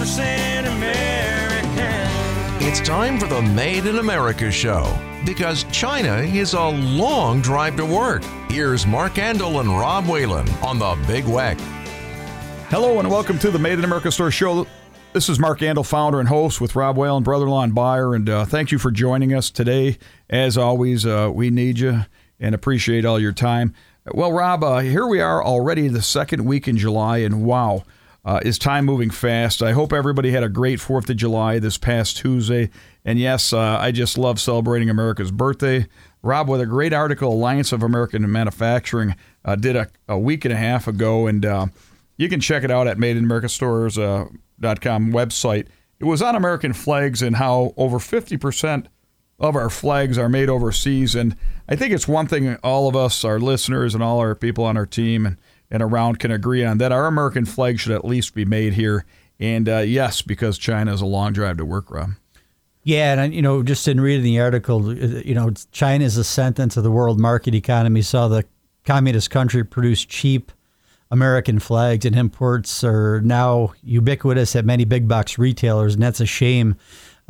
100% American. It's time for the Made in America show because China is a long drive to work. Here's Mark Andol and Rob Whalen on the Big Weck. Hello and welcome to the Made in America Store show. This is Mark Andol, founder and host with Rob Whalen, brother-in-law and buyer, and uh, thank you for joining us today. As always, uh, we need you and appreciate all your time. Well, Rob, uh, here we are already the second week in July, and wow, uh, is time moving fast. I hope everybody had a great 4th of July this past Tuesday. And yes, uh, I just love celebrating America's birthday. Rob, with a great article, Alliance of American Manufacturing uh, did a, a, week and a half ago, and uh, you can check it out at madeinamericastores.com website. It was on American flags and how over 50% of our flags are made overseas. And I think it's one thing all of us, our listeners, and all our people on our team and, and around can agree on that our American flag should at least be made here. And uh, yes, because China is a long drive to work, Rob. Yeah, and you know, just in reading the article, you know, China is a sentence of the world market economy. Saw the communist country produce cheap American flags, and imports are now ubiquitous at many big box retailers, and that's a shame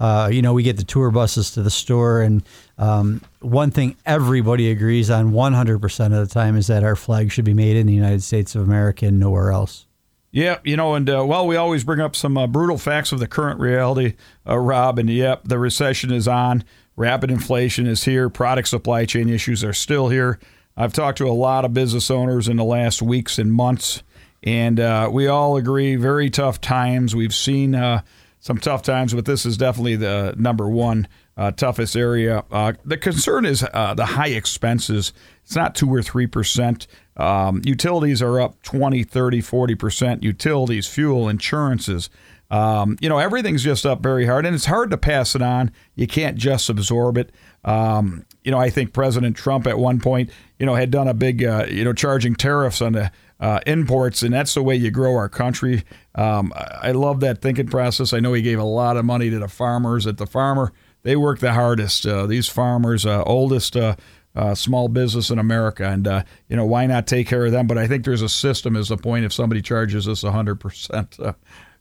uh, you know, we get the tour buses to the store, and um, one thing everybody agrees on 100% of the time is that our flag should be made in the United States of America and nowhere else. Yeah, you know, and uh, well, we always bring up some uh, brutal facts of the current reality, uh, Rob. And yep, the recession is on. Rapid inflation is here. Product supply chain issues are still here. I've talked to a lot of business owners in the last weeks and months, and uh, we all agree very tough times. We've seen uh, some tough times, but this is definitely the number one uh, toughest area. Uh, the concern is uh, the high expenses. It's not 2 or 3%. Um, utilities are up 20, 30, 40%. Utilities, fuel, insurances. Um, you know, everything's just up very hard, and it's hard to pass it on. You can't just absorb it. Um, you know, I think President Trump at one point, you know, had done a big, uh, you know, charging tariffs on the uh, imports, and that's the way you grow our country. Um, I love that thinking process. I know he gave a lot of money to the farmers. At the farmer, they work the hardest. Uh, these farmers, uh, oldest uh, uh, small business in America, and uh, you know why not take care of them? But I think there's a system. Is the point if somebody charges us 100 percent?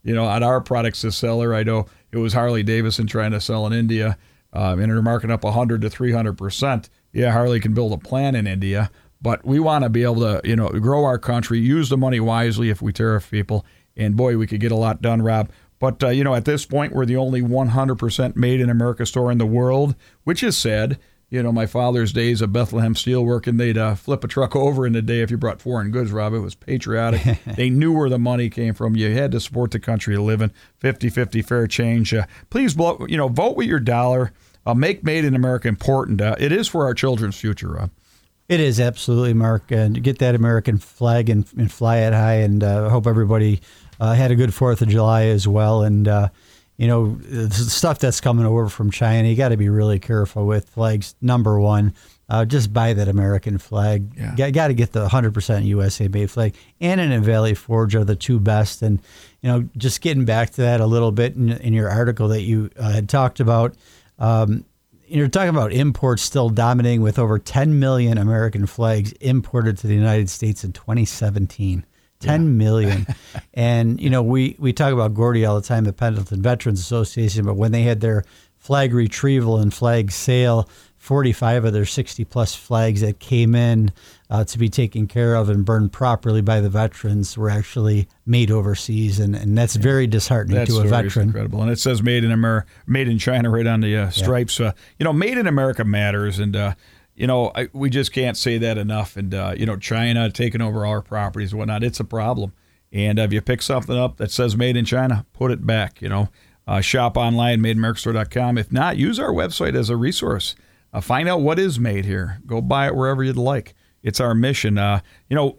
You know, on our products to seller, I know it was Harley Davidson trying to sell in India, um, and they're marking up 100 to 300 percent. Yeah, Harley can build a plant in India, but we want to be able to, you know, grow our country, use the money wisely if we tariff people. And boy, we could get a lot done, Rob. But, uh, you know, at this point, we're the only 100% made in America store in the world, which is sad. You know, my father's days of Bethlehem Steel working, they'd uh, flip a truck over in a day if you brought foreign goods, Rob. It was patriotic. they knew where the money came from. You had to support the country you live in. 50 50 fair change. Uh, please, you know, vote with your dollar. Uh, make Made in America important. Uh, it is for our children's future, Rob. It is absolutely, Mark. And get that American flag and, and fly it high. And I uh, hope everybody uh, had a good Fourth of July as well. And uh, you know, the stuff that's coming over from China, you got to be really careful with flags. Number one, uh, just buy that American flag. Yeah. Got to get the 100% USA made flag. And an Valley Forge are the two best. And you know, just getting back to that a little bit in, in your article that you uh, had talked about. Um, you're talking about imports still dominating with over 10 million American flags imported to the United States in 2017. 10 yeah. million. and, you know, we, we talk about Gordy all the time, the Pendleton Veterans Association, but when they had their flag retrieval and flag sale, 45 of their 60 plus flags that came in uh, to be taken care of and burned properly by the veterans were actually made overseas, and, and that's yeah. very disheartening that to a veteran. incredible, and it says "Made in America," "Made in China" right on the uh, stripes. Yeah. Uh, you know, "Made in America" matters, and uh, you know I, we just can't say that enough. And uh, you know, China taking over our properties and whatnot, it's a problem. And if you pick something up that says "Made in China," put it back. You know, uh, shop online, madeinamericastore.com. If not, use our website as a resource. find out what is made here. Go buy it wherever you'd like it's our mission. Uh, you know,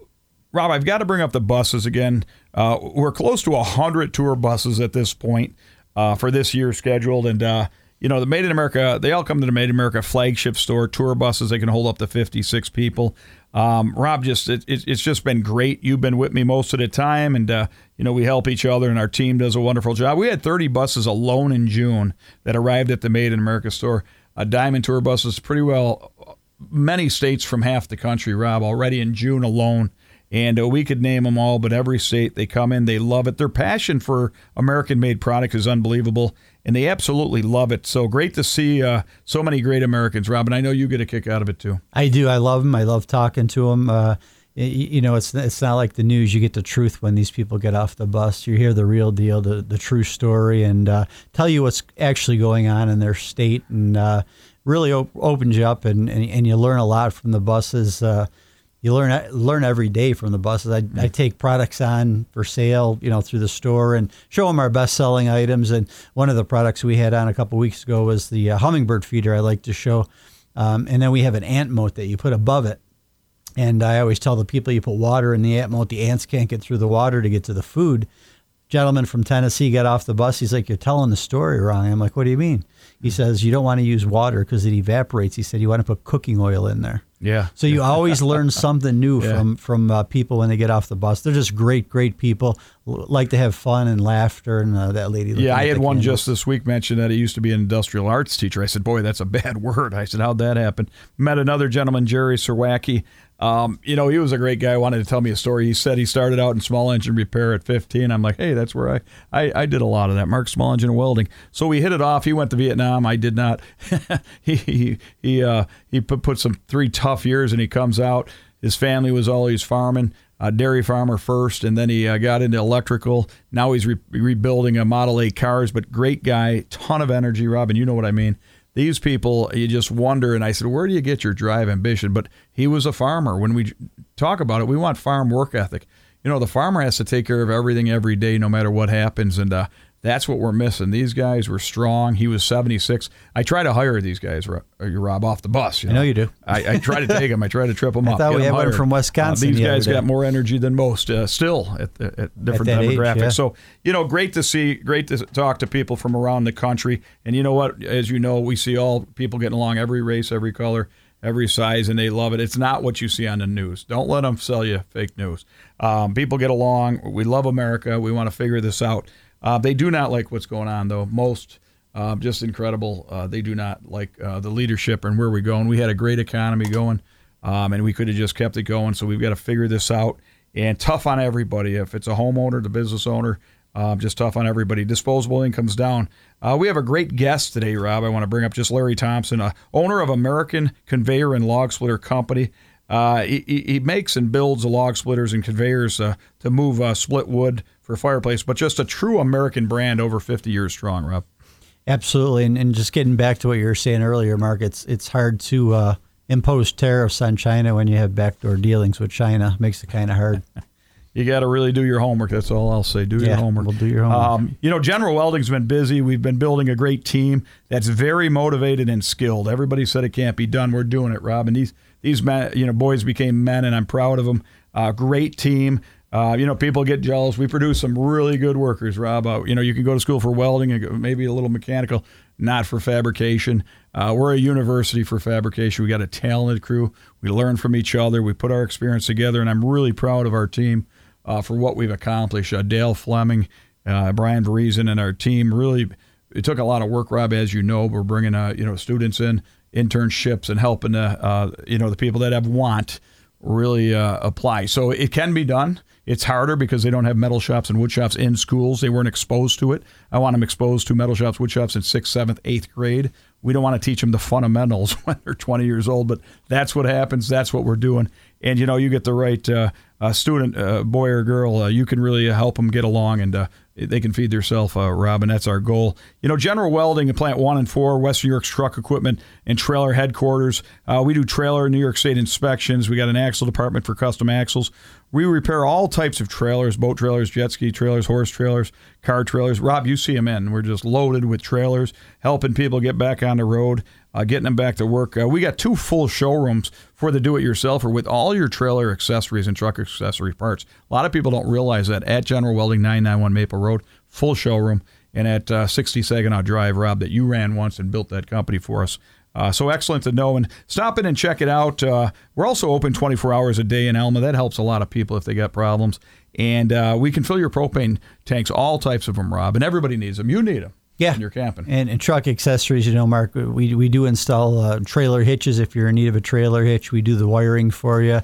Rob, I've got to bring up the buses again. Uh, we're close to 100 tour buses at this point uh, for this year scheduled. And, uh, you know, the Made in America, they all come to the Made in America flagship store, tour buses. They can hold up to 56 people. Um, Rob, just it, it, it's just been great. You've been with me most of the time, and uh, you know we help each other, and our team does a wonderful job. We had 30 buses alone in June that arrived at the Made in America store. A Diamond Tour buses pretty well many states from half the country, Rob, already in June alone. And uh, we could name them all, but every state they come in, they love it. Their passion for American-made product is unbelievable, and they absolutely love it. So great to see uh, so many great Americans, Rob. And I know you get a kick out of it too. I do. I love them. I love talking to them. Uh, you know, it's it's not like the news. You get the truth when these people get off the bus. You hear the real deal, the the true story, and uh, tell you what's actually going on in their state, and uh, really op- opens you up, and, and and you learn a lot from the buses. Uh, you learn learn every day from the buses. I, I take products on for sale, you know, through the store and show them our best selling items. And one of the products we had on a couple weeks ago was the uh, hummingbird feeder. I like to show, um, and then we have an ant moat that you put above it. And I always tell the people you put water in the ant moat, the ants can't get through the water to get to the food. Gentleman from Tennessee got off the bus. He's like, "You're telling the story wrong." I'm like, "What do you mean?" He says, "You don't want to use water because it evaporates." He said, "You want to put cooking oil in there." Yeah. So you always learn something new Yeah. from from uh, people when they get off the bus. They're just great, great people. Like to have fun and laughter. And uh, that lady. Yeah, I had one candles. just this week mention that he used to be an industrial arts teacher. I said, "Boy, that's a bad word." I said, "How'd that happen?" Met another gentleman, Jerry Serwacki. Um, you know, he was a great guy. Wanted to tell me a story. He said he started out in small engine repair at 15. I'm like, "Hey, that's where I I, I did a lot of that." Mark small engine welding. So we hit it off. He went to Vietnam. I did not. he he he uh, he put, put some three tough years, and he comes out. His family was always farming a dairy farmer first, and then he uh, got into electrical. Now he's re- rebuilding a Model A cars, but great guy, ton of energy, Robin. You know what I mean. These people, you just wonder. And I said, where do you get your drive, ambition? But he was a farmer. When we talk about it, we want farm work ethic. You know, the farmer has to take care of everything every day, no matter what happens. And uh, that's what we're missing. These guys were strong. He was 76. I try to hire these guys, uh, Rob, off the bus. I know you do. I, I try to take them. I try to trip them up. thought we had one from Wisconsin Uh, these the guys got more energy than most uh, still at, at, at different age, demographics. yeah. So, you know, great to see, great to talk to people from around the country. And you know what? As you know, we see all people getting along every race, every color, every size, and they love it. It's not what you see on the news. Don't let them sell you fake news. Um, people get along. We love America. We want to figure this out. Uh, they do not like what's going on, though. Most um, just incredible. Uh, they do not like uh, the leadership and where we're going. We had a great economy going, um, and we could have just kept it going. So we've got to figure this out. And tough on everybody. If it's a homeowner, the business owner, um, just tough on everybody. Disposable income's down. Uh, we have a great guest today, Rob. I want to bring up just Larry Thompson, uh, owner of American Conveyor and Log Splitter Company. Uh, he, he makes and builds log splitters and conveyors uh, to move uh, split wood for fireplace, but just a true American brand over 50 years strong, Rob. Absolutely, and, and just getting back to what you were saying earlier, Mark, it's it's hard to uh, impose tariffs on China when you have backdoor dealings with China. Makes it kind of hard. You got to really do your homework. That's all I'll say. Do your homework. we'll do your homework. Um, you know, General Welding's been busy. We've been building a great team that's very motivated and skilled. Everybody said it can't be done. We're doing it, Rob. And these these men, you know, boys became men, and I'm proud of them. Uh, great team. Uh, you know, people get jealous. We produce some really good workers, Rob. Uh, you know, you can go to school for welding and maybe a little mechanical, not for fabrication. Uh, we're a university for fabrication. We got a talented crew. We learn from each other. We put our experience together, and I'm really proud of our team uh, for what we've accomplished. Uh, Dale Fleming, uh, Brian Verizon, and our team really. It took a lot of work, Rob, as you know. We're bringing you know students in, internships, and helping uh, you know the people that have want really uh, apply. So it can be done. It's harder because they don't have metal shops and wood shops in schools. They weren't exposed to it. I want them exposed to metal shops, wood shops in sixth, seventh, eighth grade. We don't want to teach them the fundamentals when they're 20 years old, but that's what happens. That's what we're doing. And you know, you get the right uh, uh, student, uh, boy or girl, uh, you can really help them get along and uh, they can feed themselves, uh, Rob, and that's our goal. You know, General Welding and Plant 1 and 4, Western New York's truck equipment and trailer headquarters. Uh, we do trailer New York State inspections. We got an axle department for custom axles. We repair all types of trailers, boat trailers, jet ski trailers, horse trailers, car trailers. Rob, you see them in. We're just loaded with trailers, helping people get back on the road, uh, getting them back to work. Uh, we got two full showrooms for the do-it-yourselfer with all your trailer accessories and truck accessory parts. A lot of people don't realize that at General Welding 991 Maple Road, full showroom, and at uh, 60 Saginaw Drive, Rob, that you ran once and built that company for us. Uh, so excellent to know. And stop in and check it out. Uh, we're also open 24 hours a day in Elma. That helps a lot of people if they got problems. And uh, we can fill your propane tanks, all types of them, Rob. And everybody needs them. You need them. Yeah. You're camping. And, and truck accessories, you know, Mark, we, we do install uh, trailer hitches if you're in need of a trailer hitch. We do the wiring for you.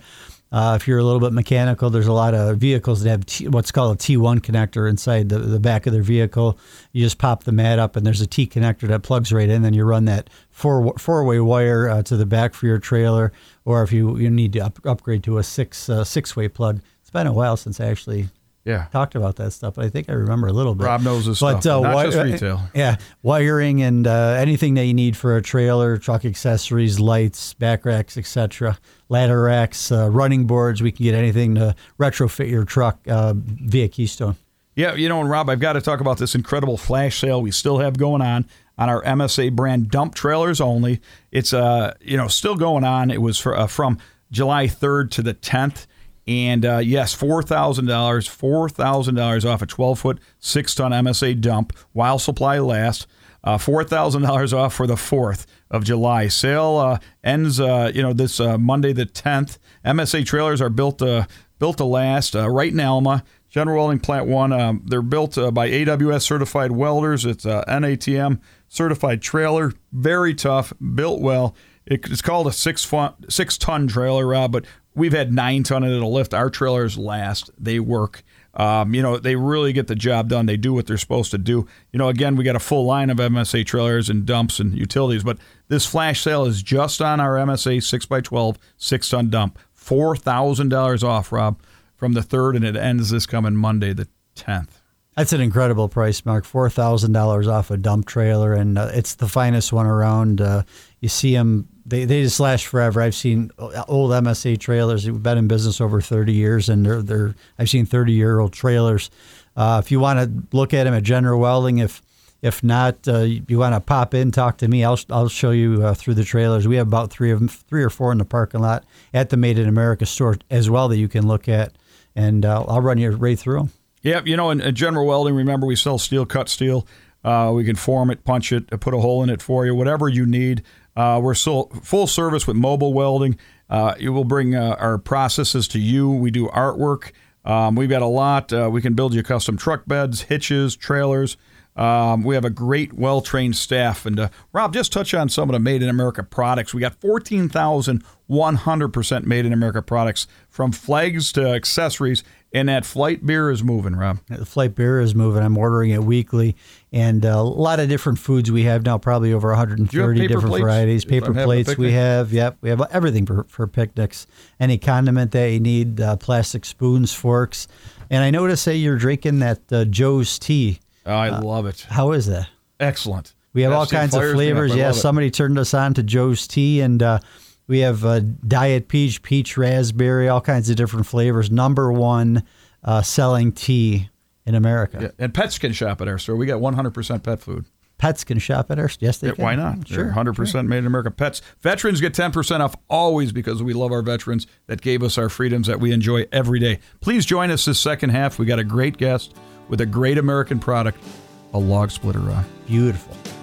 Uh, if you're a little bit mechanical, there's a lot of vehicles that have T, what's called a T1 connector inside the, the back of their vehicle. You just pop the mat up, and there's a T connector that plugs right in. Then you run that four four way wire uh, to the back for your trailer, or if you, you need to up, upgrade to a six uh, six way plug. It's been a while since I actually Yeah. talked about that stuff, but I think I remember a little bit. Rob knows his But, stuff, uh, not wi- just retail. Yeah, wiring and uh, anything that you need for a trailer, truck accessories, lights, back racks, etc. Ladder racks, uh, running boards. We can get anything to retrofit your truck uh, via Keystone. Yeah, you know, and Rob, I've got to talk about this incredible flash sale we still have going on on our MSA brand dump trailers only. It's uh, you know, still going on. It was for, uh, from July 3rd to the 10th. And uh, yes, four thousand dollars, four thousand dollars off a twelve foot, six ton MSA dump while supply lasts. Uh, four thousand dollars off for the fourth of July. Sale uh, ends, uh, you know, this uh, Monday the tenth. MSA trailers are built uh, built to last. Right in Elma, General Welding Plant One. Um, they're built by AWS certified welders. It's a NATM certified trailer. Very tough, built well. It's called a six fun, six ton trailer, Rob, but we've had nine ton and it'll lift. Our trailers last. They work. Um, you know, they really get the job done. They do what they're supposed to do. You know, again, we got a full line of MSA trailers and dumps and utilities, but this flash sale is just on our MSA 6x12 six ton dump. $4,000 off, Rob, from the 3rd, and it ends this coming Monday, the 10th. That's an incredible price, Mark. Four thousand dollars off a dump trailer, and uh, it's the finest one around. Uh, you see them; they, they just last forever. I've seen old MSA trailers. We've been in business over thirty years, and they're, they're I've seen thirty year old trailers. Uh, if you want to look at them at General Welding, if if not, uh, you want to pop in, talk to me. I'll I'll show you uh, through the trailers. We have about three of them, three or four in the parking lot at the Made in America store as well that you can look at, and uh, I'll run you right through them. Yeah, you know, in, in General Welding, remember we sell steel cut steel. Uh, we can form it, punch it, put a hole in it for you, whatever you need. Uh, we're full service with mobile welding. Uh, it will bring uh, our processes to you. We do artwork. Um, we've got a lot. Uh, we can build you custom truck beds, hitches, trailers. Um, we have a great, well trained staff. And uh, Rob, just touch on some of the Made in America products. We got 14,100% Made in America products from flags to accessories. And that flight beer is moving, Rob. The flight beer is moving. I'm ordering it weekly, and uh, a lot of different foods we have now. Probably over 130 different plates? varieties. Paper I'm having a plates we have. Yep, we have everything for, for picnics. Any condiment that you need, uh, plastic spoons, forks, and I noticed that you're drinking that uh, Joe's tea. Oh, I love it. How is that? Excellent. We have all kinds of fires me up. flavors. I Yeah, somebody turned us on to Joe's tea, and uh, we have uh, diet peach, peach raspberry, all kinds of different flavors. Number one uh, selling tea in America. Yeah, and pets can shop at our store. We got 100% pet food. Pets can shop at our. Store. Yes, they Yeah, can. why not? Sure. They're 100% made in America. Pets. Veterans get 10% off always because we love our veterans that gave us our freedoms that we enjoy every day. Please join us this second half. We got a great guest with a great American product, a log splitter rod. Beautiful.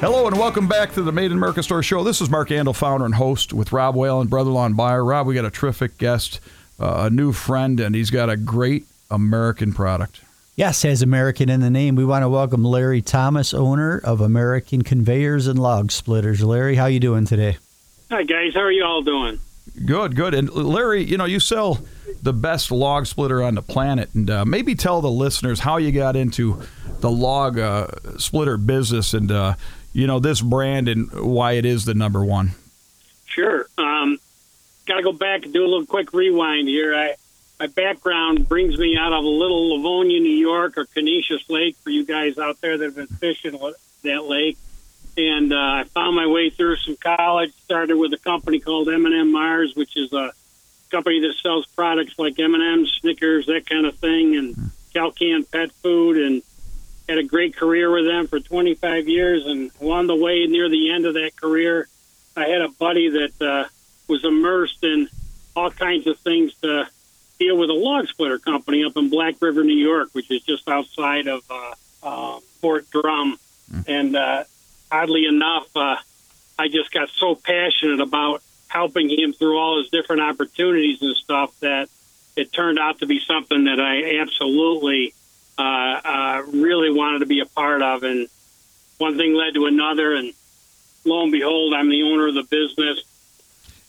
Hello and welcome back to the Made in America Store Show. This is Mark Andol, founder and host with Rob Whalen, brother-in-law and buyer. Rob, we got a terrific guest, uh, a new friend, and he's got a great American product. Yes, has American in the name. We want to welcome Larry Thomas, owner of American Conveyors and Log Splitters. Larry, how you doing today? Hi guys, how are you all doing? Good, good. And Larry, you know, you sell the best log splitter on the planet, and uh, maybe tell the listeners how you got into the log uh, splitter business, and uh, you know this brand and why it is the number one. Sure. Um, Got to go back and do a little quick rewind here. I, my background brings me out of a little Livonia, New York, or Conesus Lake for you guys out there that have been fishing that lake. And uh, I found my way through some college. Started with a company called M&M Mars, which is a company that sells products like M&M's, Snickers, that kind of thing, and Kal Kan pet food. And had a great career with them for 25 years. And along the way, near the end of that career, I had a buddy that uh, was immersed in all kinds of things to deal with a log splitter company up in Black River, New York, which is just outside of uh, uh, Fort Drum. And uh, oddly enough, uh, I just got so passionate about helping him through all his different opportunities and stuff that it turned out to be something that I absolutely uh, uh, really wanted to be a part of. And one thing led to another, and lo and behold, I'm the owner of the business.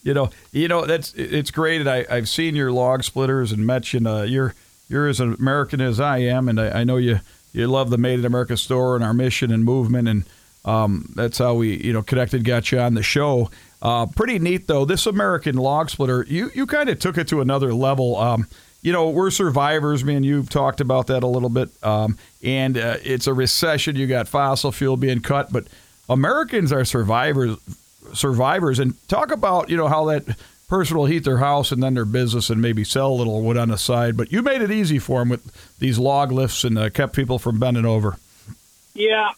You know, you know that's it's great. I, I've seen your log splitters and met you. And, uh, you're you're as American as I am, and I, I know you you love the Made in America store and our mission and movement, and um, that's how we you know connected, got you on the show. Uh, pretty neat though. This American log splitter, you you kind of took it to another level. Um, you know, we're survivors. Me and you've talked about that a little bit. Um, and uh, it's a recession. You got fossil fuel being cut, but Americans are survivors. Survivors, and talk about you know how that person will heat their house and then their business and maybe sell a little wood on the side. But you made it easy for them with these log lifts and uh, kept people from bending over. Yeah,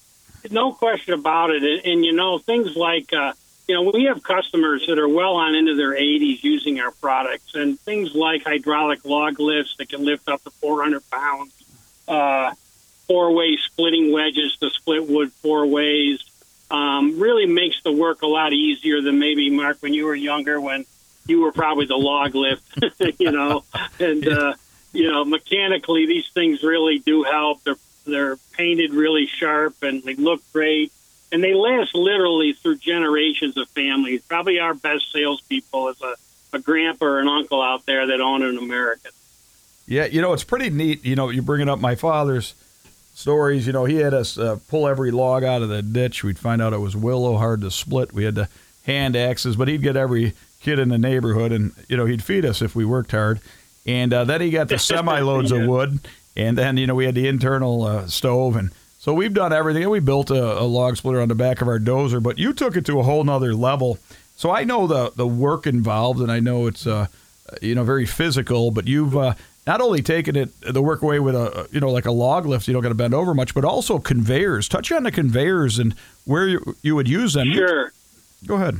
no question about it. And, and you know, things like, uh, you know, we have customers that are well on into their 80s using our products, and things like hydraulic log lifts that can lift up to 400 pounds, uh, four way splitting wedges to split wood four ways. Um, really makes the work a lot easier than maybe Mark when you were younger when you were probably the log lift, you know, and uh, you know mechanically these things really do help. They're they're painted really sharp and they look great, and they last literally through generations of families. Probably our best salespeople is a, a grandpa or an uncle out there that own an American. Yeah, you know it's pretty neat. You know, you're bringing up my father's stories. You know, he had us uh, pull every log out of the ditch. We'd find out it was willow, hard to split. We had to hand axes, but he'd get every kid in the neighborhood, and you know he'd feed us if we worked hard. And uh, then he got the semi loads Yeah. of wood, and then you know we had the internal uh, stove, and so we've done everything. And we built a, a log splitter on the back of our dozer, but you took it to a whole nother level. So I know the the work involved, and I know it's uh, you know very physical, but you've uh, not only taken it the work away with a you know like a log lift, you don't got to bend over much, but also conveyors. Touch on the conveyors and where you, you would use them. Sure. Go ahead.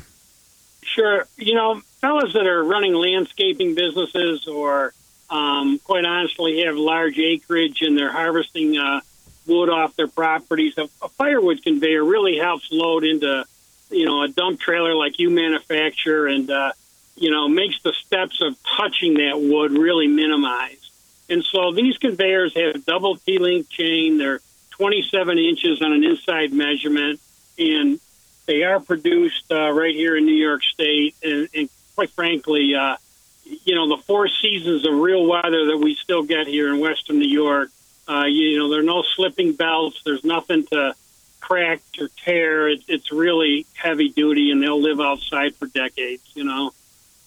Sure. You know, fellas that are running landscaping businesses or, um, quite honestly, have large acreage and they're harvesting uh, wood off their properties, a, a firewood conveyor really helps load into, you know, a dump trailer like you manufacture and, uh, you know, makes the steps of touching that wood really minimized. And so these conveyors have double T-link chain. They're 27 inches on an inside measurement, and they are produced uh, right here in New York State. And, and quite frankly, uh, you know, the four seasons of real weather that we still get here in Western New York, uh, you know, there are no slipping belts. There's nothing to crack or tear. It, it's really heavy duty, and they'll live outside for decades. You know,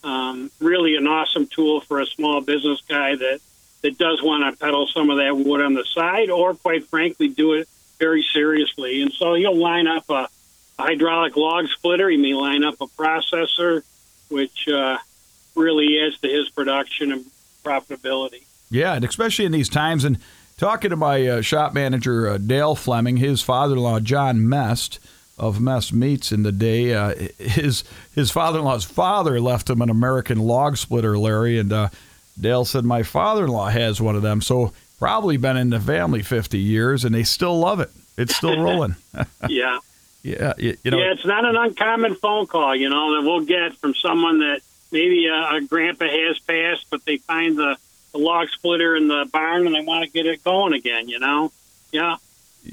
um, really an awesome tool for a small business guy that that does want to peddle some of that wood on the side, or quite frankly, do it very seriously. And so he'll line up a, a hydraulic log splitter. He may line up a processor, which uh, really adds to his production and profitability. Yeah, and especially in these times. And talking to my uh, shop manager, uh, Dale Fleming, his father in law, John Mest of Mest Meats in the day, uh, his his father in law's father left him an American log splitter, Larry. And uh, Dale said, My father in law has one of them. So probably been in the family 50 years and they still love it. It's still rolling. yeah. yeah, you, you know. yeah, it's not an uncommon phone call, you know, that we'll get from someone that maybe a, a grandpa has passed, but they find the, the log splitter in the barn and they want to get it going again, you know? Yeah.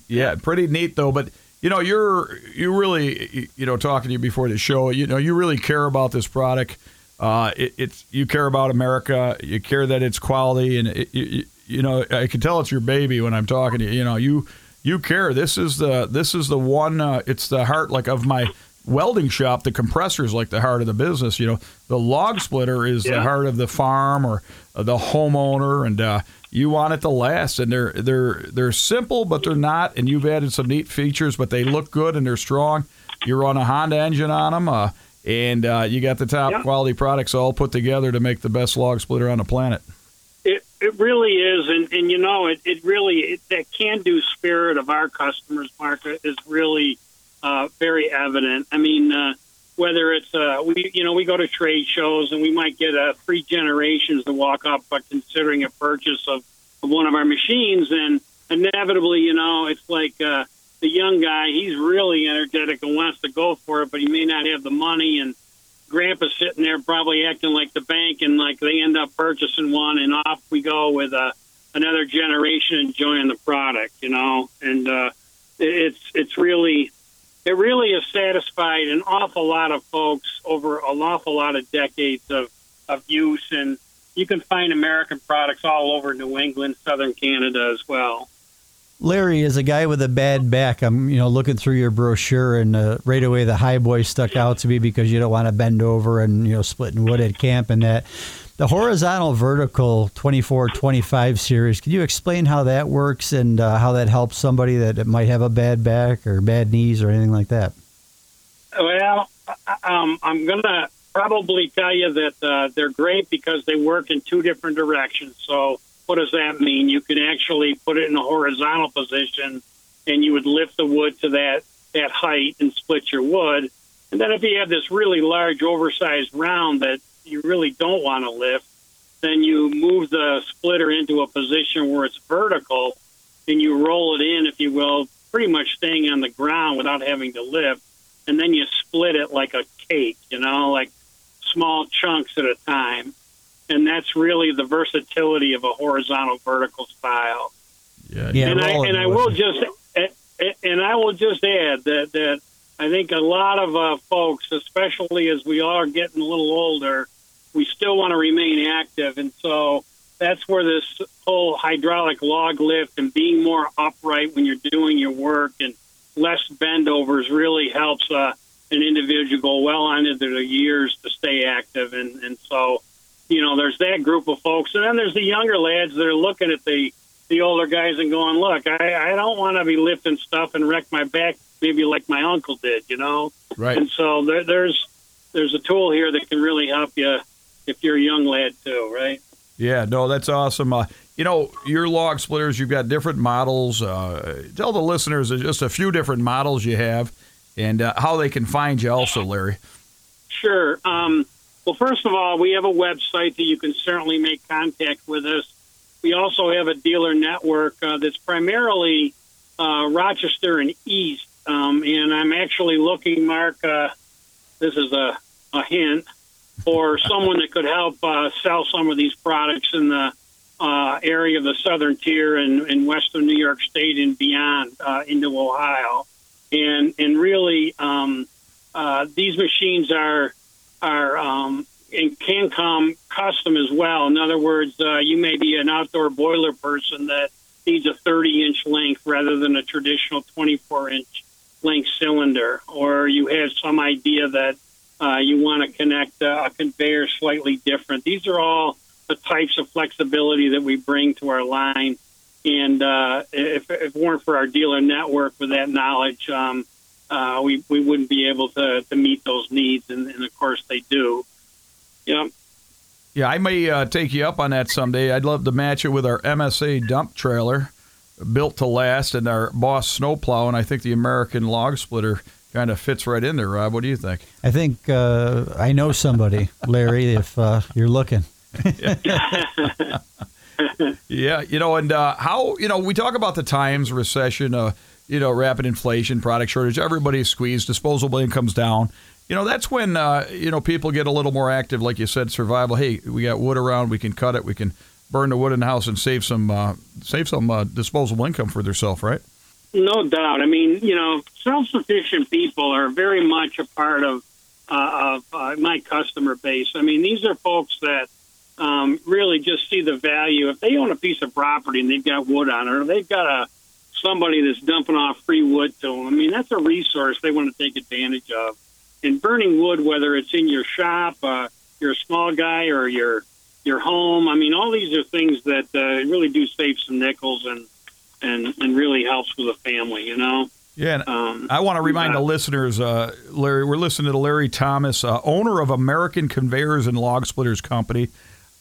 Yeah, pretty neat though. But you know, you're you really you know talking to you before the show. You know, you really care about this product. Uh, it, it's you care about America. You care that it's quality, and it, you, you know I can tell it's your baby when I'm talking to you. You know, you you care. This is the this is the one. Uh, it's the heart like of my welding shop. The compressor is like the heart of the business. You know, the log splitter is the heart of the farm or the homeowner, and uh, you want it to last. And they're they're they're simple, but they're not. And you've added some neat features, but they look good and they're strong. You run a Honda engine on them, uh, and uh, you got the top Yeah. quality products all put together to make the best log splitter on the planet. It, it really is, and, and you know, it, it really it, that can-do spirit of our customers, Mark, is really uh, very evident. I mean, uh, whether it's uh, we, you know, we go to trade shows and we might get uh, three generations to walk up, but considering a purchase of, of one of our machines, and inevitably, you know, it's like uh, the young guy, he's really energetic and wants to go for it, but he may not have the money and grandpa's sitting there probably acting like the bank, and like they end up purchasing one, and off we go with uh, another generation enjoying the product, you know. And uh, it's it's really it really has satisfied an awful lot of folks over an awful lot of decades of of use, and you can find American products all over New England, southern Canada as well. Larry, is a guy with a bad back, I'm you know looking through your brochure, and uh, right away the high boy stuck out to me because you don't want to bend over and you know splitting wood at camp and that. The horizontal vertical 24 25 series, can you explain how that works and uh, how that helps somebody that might have a bad back or bad knees or anything like that? Well, um, I'm going to probably tell you that uh, they're great because they work in two different directions. So, what does that mean? You can actually put it in a horizontal position and you would lift the wood to that, that height and split your wood. And then if you have this really large, oversized round that you really don't want to lift, then you move the splitter into a position where it's vertical and you roll it in, if you will, pretty much staying on the ground without having to lift. And then you split it like a cake, you know, like small chunks at a time. And that's really the versatility of a horizontal vertical style. Yeah, Yeah, and I and I will just and I will just add that that I think a lot of uh, folks, especially as we are getting a little older, we still want to remain active, and so that's where this whole hydraulic log lift and being more upright when you're doing your work and less bendovers really helps uh, an individual go well on into their years to stay active, and and so you know there's that group of folks, and then there's the younger lads that are looking at the the older guys and going, look, I, I don't want to be lifting stuff and wreck my back, maybe like my uncle did, you know. right. And so there, there's there's a tool here that can really help you if you're a young lad too, right? Yeah, no, that's awesome. Uh, you know, your log splitters, you've got different models. Uh, tell the listeners just a few different models you have and uh, how they can find you also, Larry. Sure. Um, well, first of all, we have a website that you can certainly make contact with us. We also have a dealer network uh, that's primarily uh, Rochester and East. Um, and I'm actually looking, Mark, uh, this is a, a hint, for someone that could help uh, sell some of these products in the uh, area of the southern tier and in western New York State and beyond uh, into Ohio. And, and really, um, uh, these machines are are um, and can come custom as well. In other words, uh, you may be an outdoor boiler person that needs a 30 inch length rather than a traditional 24 inch length cylinder, or you have some idea that uh, you want to connect uh, a conveyor slightly different. These are all the types of flexibility that we bring to our line. And uh, if, if it weren't for our dealer network with that knowledge, um, uh, we, we wouldn't be able to, to meet those needs. And, and of course, they do. Yeah. Yeah, I may uh, take you up on that someday. I'd love to match it with our MSA dump trailer, built to last, and our Boss snowplow. And I think the American log splitter kind of fits right in there. Rob, what do you think? I think uh, I know somebody, Larry, if uh, you're looking. Yeah, you know, and uh, how you know we talk about the times, recession, uh, you know, rapid inflation, product shortage. Everybody's squeezed, disposable income's down. You know, that's when uh, you know people get a little more active, like you said, survival. Hey, we got wood around, we can cut it, we can burn the wood in the house and save some uh, save some uh, disposable income for themselves, right? No doubt. I mean, you know, self-sufficient people are very much a part of uh, of uh, my customer base. I mean, these are folks that um, really just see the value. If they own a piece of property and they've got wood on it, or they've got a somebody that's dumping off free wood to them, I mean, that's a resource they want to take advantage of. And burning wood, whether it's in your shop, uh, you're a small guy, or your your home. I mean, all these are things that uh, really do save some nickels and and and really helps with a family. You know. Yeah, and Um, I want to remind yeah. the listeners, uh, Larry, we're listening to Larry Thomas, uh, owner of American Conveyors and Log Splitters Company.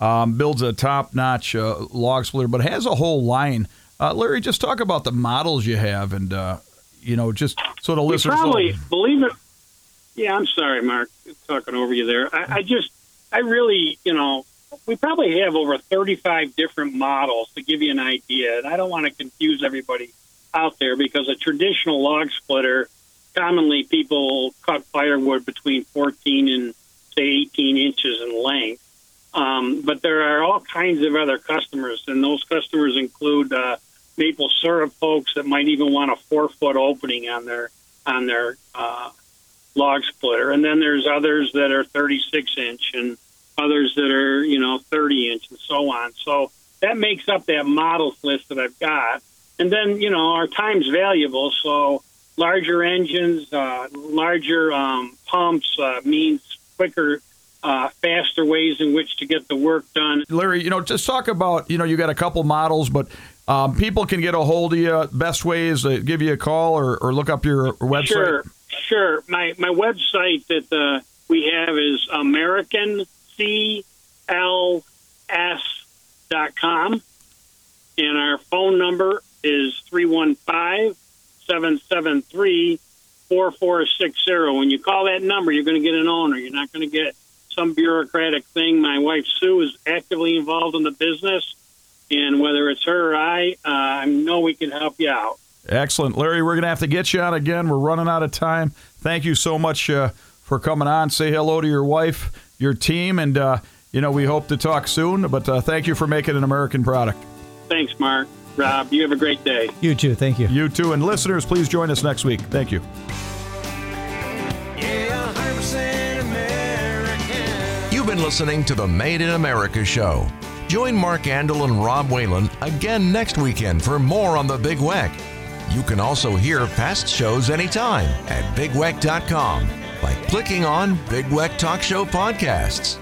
Um, builds a top-notch uh, log splitter, but has a whole line. Uh, Larry, just talk about the models you have, and uh, you know, just so the We listeners probably believe it. Yeah, I'm sorry, Mark, talking over you there. I, I just, I really, you know, we probably have over 35 different models to give you an idea, and I don't want to confuse everybody out there because a traditional log splitter, commonly people cut firewood between 14 and say 18 inches in length. Um, but there are all kinds of other customers, and those customers include uh, maple syrup folks that might even want a four foot opening on their on their uh, log splitter, and then there's others that are 36 inch and others that are you know 30 inch and so on. So that makes up that models list that I've got, and then you know our time's valuable, so larger engines, uh, larger um, pumps uh, means quicker uh, faster ways in which to get the work done. Larry, you know, just talk about, you know, you got a couple models, but um, people can get a hold of you. Best ways to give you a call or, or look up your website. Sure, sure. My my website that uh, we have is AmericanCLS.com, and our phone number is 315 773 4460. When you call that number, you're going to get an owner. You're not going to get some bureaucratic thing. My wife Sue is actively involved in the business, and whether it's her or I, uh, I know we can help you out. Excellent, Larry. We're going to have to get you on again. We're running out of time. Thank you so much uh, for coming on. Say hello to your wife, your team, and uh, you know we hope to talk soon. But uh, thank you for making an American product. Thanks, Mark. Rob, you have a great day. You too. Thank you. You too, and listeners, please join us next week. Thank you. Yeah, 100% American. You've been listening to the Made in America show. Join Mark Andol and Rob Whalen again next weekend for more on the Big Weck. You can also hear past shows anytime at bigweck.com by clicking on Big Weck Talk Show Podcasts.